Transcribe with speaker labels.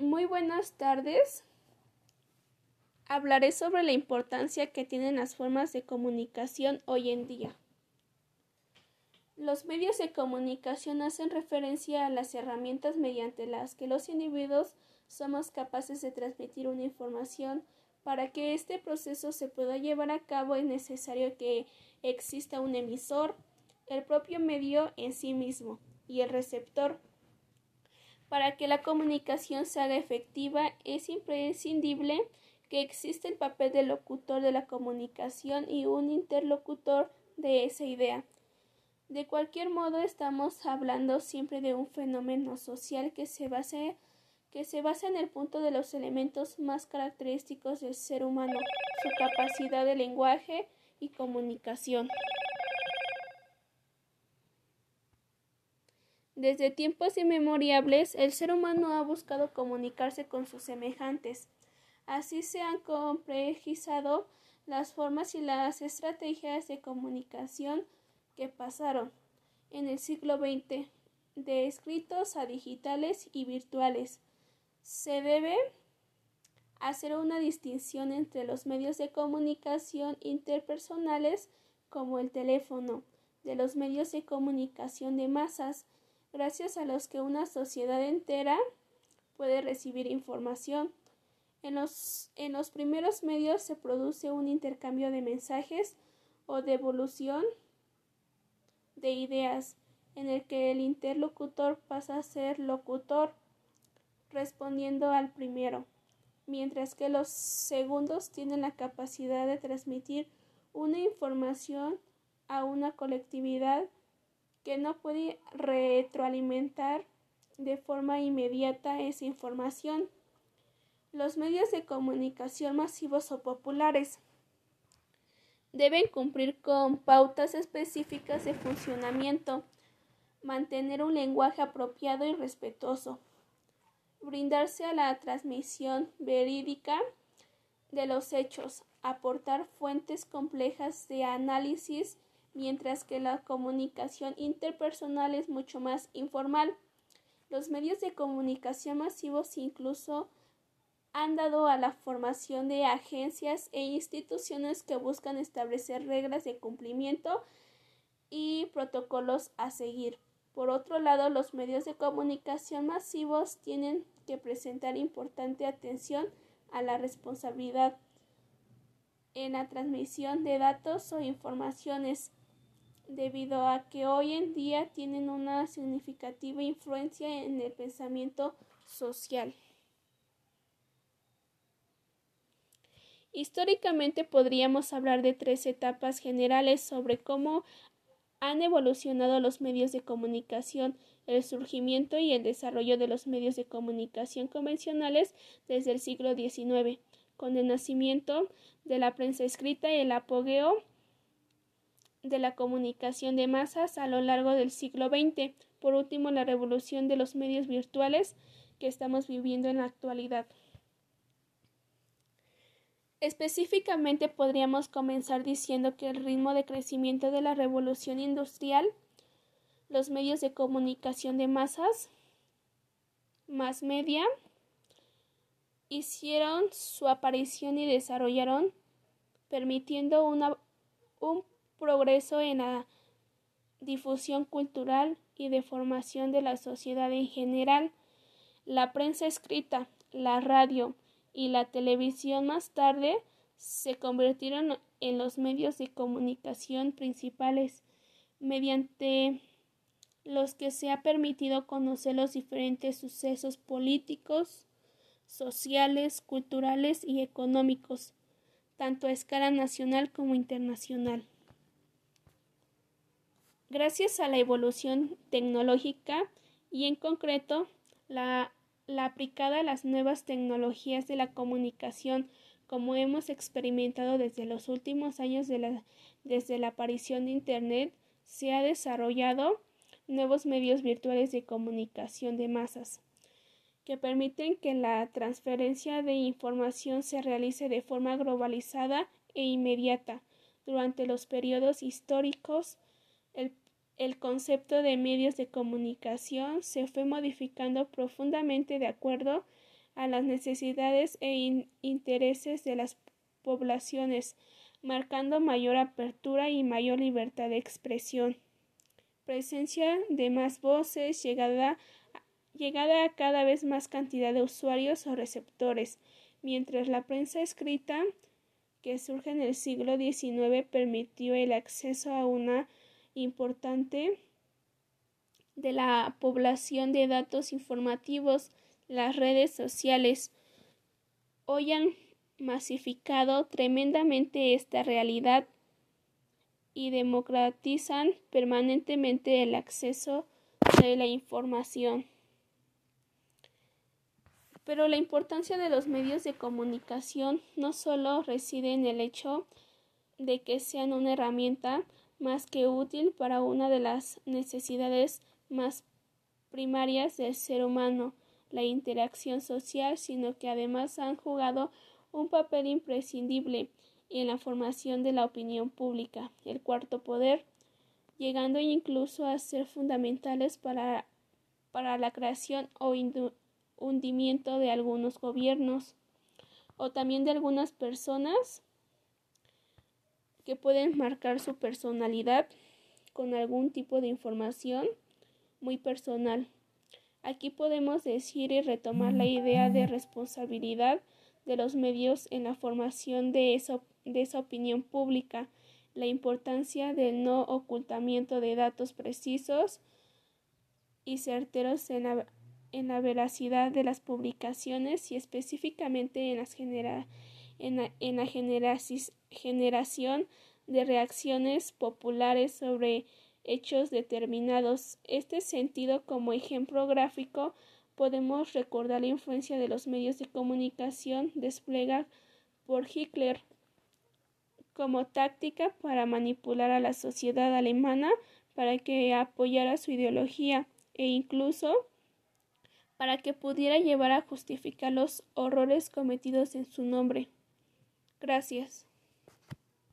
Speaker 1: Muy buenas tardes. Hablaré sobre la importancia que tienen las formas de comunicación hoy en día. Los medios de comunicación hacen referencia a las herramientas mediante las que los individuos somos capaces de transmitir una información. Para que este proceso se pueda llevar a cabo es necesario que exista un emisor, el propio medio en sí mismo y el receptor. Para que la comunicación se haga efectiva es imprescindible que exista el papel del locutor de la comunicación y un interlocutor de esa idea. De cualquier modo, estamos hablando siempre de un fenómeno social que se que se basa en el punto de los elementos más característicos del ser humano, su capacidad de lenguaje y comunicación. Desde tiempos inmemorables, el ser humano ha buscado comunicarse con sus semejantes. Así se han complejizado las formas y las estrategias de comunicación que pasaron en el siglo XX de escritos a digitales y virtuales. Se debe hacer una distinción entre los medios de comunicación interpersonales como el teléfono, de los medios de comunicación de masas, gracias a los que una sociedad entera puede recibir información. En los, en los primeros medios se produce un intercambio de mensajes o devolución de ideas, en el que el interlocutor pasa a ser locutor, respondiendo al primero, mientras que los segundos tienen la capacidad de transmitir una información a una colectividad que no puede retroalimentar de forma inmediata esa información. Los medios de comunicación masivos o populares deben cumplir con pautas específicas de funcionamiento, mantener un lenguaje apropiado y respetuoso, brindarse a la transmisión verídica de los hechos, aportar fuentes complejas de análisis mientras que la comunicación interpersonal es mucho más informal. Los medios de comunicación masivos incluso han dado a la formación de agencias e instituciones que buscan establecer reglas de cumplimiento y protocolos a seguir. Por otro lado, los medios de comunicación masivos tienen que presentar importante atención a la responsabilidad en la transmisión de datos o informaciones debido a que hoy en día tienen una significativa influencia en el pensamiento social. Históricamente podríamos hablar de tres etapas generales sobre cómo han evolucionado los medios de comunicación, el surgimiento y el desarrollo de los medios de comunicación convencionales desde el siglo XIX, con el nacimiento de la prensa escrita y el apogeo de la comunicación de masas a lo largo del siglo XX. Por último, la revolución de los medios virtuales que estamos viviendo en la actualidad. Específicamente podríamos comenzar diciendo que el ritmo de crecimiento de la revolución industrial, los medios de comunicación de masas, más media, hicieron su aparición y desarrollaron, permitiendo una, un progreso en la difusión cultural y de formación de la sociedad en general. La prensa escrita, la radio y la televisión más tarde se convirtieron en los medios de comunicación principales mediante los que se ha permitido conocer los diferentes sucesos políticos, sociales, culturales y económicos, tanto a escala nacional como internacional. Gracias a la evolución tecnológica y en concreto la, aplicada a las nuevas tecnologías de la comunicación como hemos experimentado desde los últimos años desde la aparición de Internet, se ha desarrollado nuevos medios virtuales de comunicación de masas que permiten que la transferencia de información se realice de forma globalizada e inmediata durante los periodos históricos el, concepto de medios de comunicación se fue modificando profundamente de acuerdo a las necesidades e intereses de las poblaciones, marcando mayor apertura y mayor libertad de expresión. Presencia de más voces, llegada, llegada a cada vez más cantidad de usuarios o receptores, mientras la prensa escrita que surge en el siglo XIX permitió el acceso a una importante de la población de datos informativos, las redes sociales hoy han masificado tremendamente esta realidad y democratizan permanentemente el acceso de la información. Pero la importancia de los medios de comunicación no solo reside en el hecho de que sean una herramienta más que útil para una de las necesidades más primarias del ser humano, la interacción social, sino que además han jugado un papel imprescindible en la formación de la opinión pública, el cuarto poder, llegando incluso a ser fundamentales para, para la creación o hundimiento de algunos gobiernos o también de algunas personas que pueden marcar su personalidad con algún tipo de información muy personal. Aquí podemos decir y retomar la idea de responsabilidad de los medios en la formación de, de esa opinión pública, la importancia del no ocultamiento de datos precisos y certeros en la, en la veracidad de las publicaciones y específicamente en, las genera, en la, en la generación de reacciones populares sobre hechos determinados. Este sentido, como ejemplo gráfico, podemos recordar la influencia de los medios de comunicación desplegada por Hitler como táctica para manipular a la sociedad alemana para que apoyara su ideología e incluso para que pudiera llevar a justificar los horrores cometidos en su nombre. Gracias.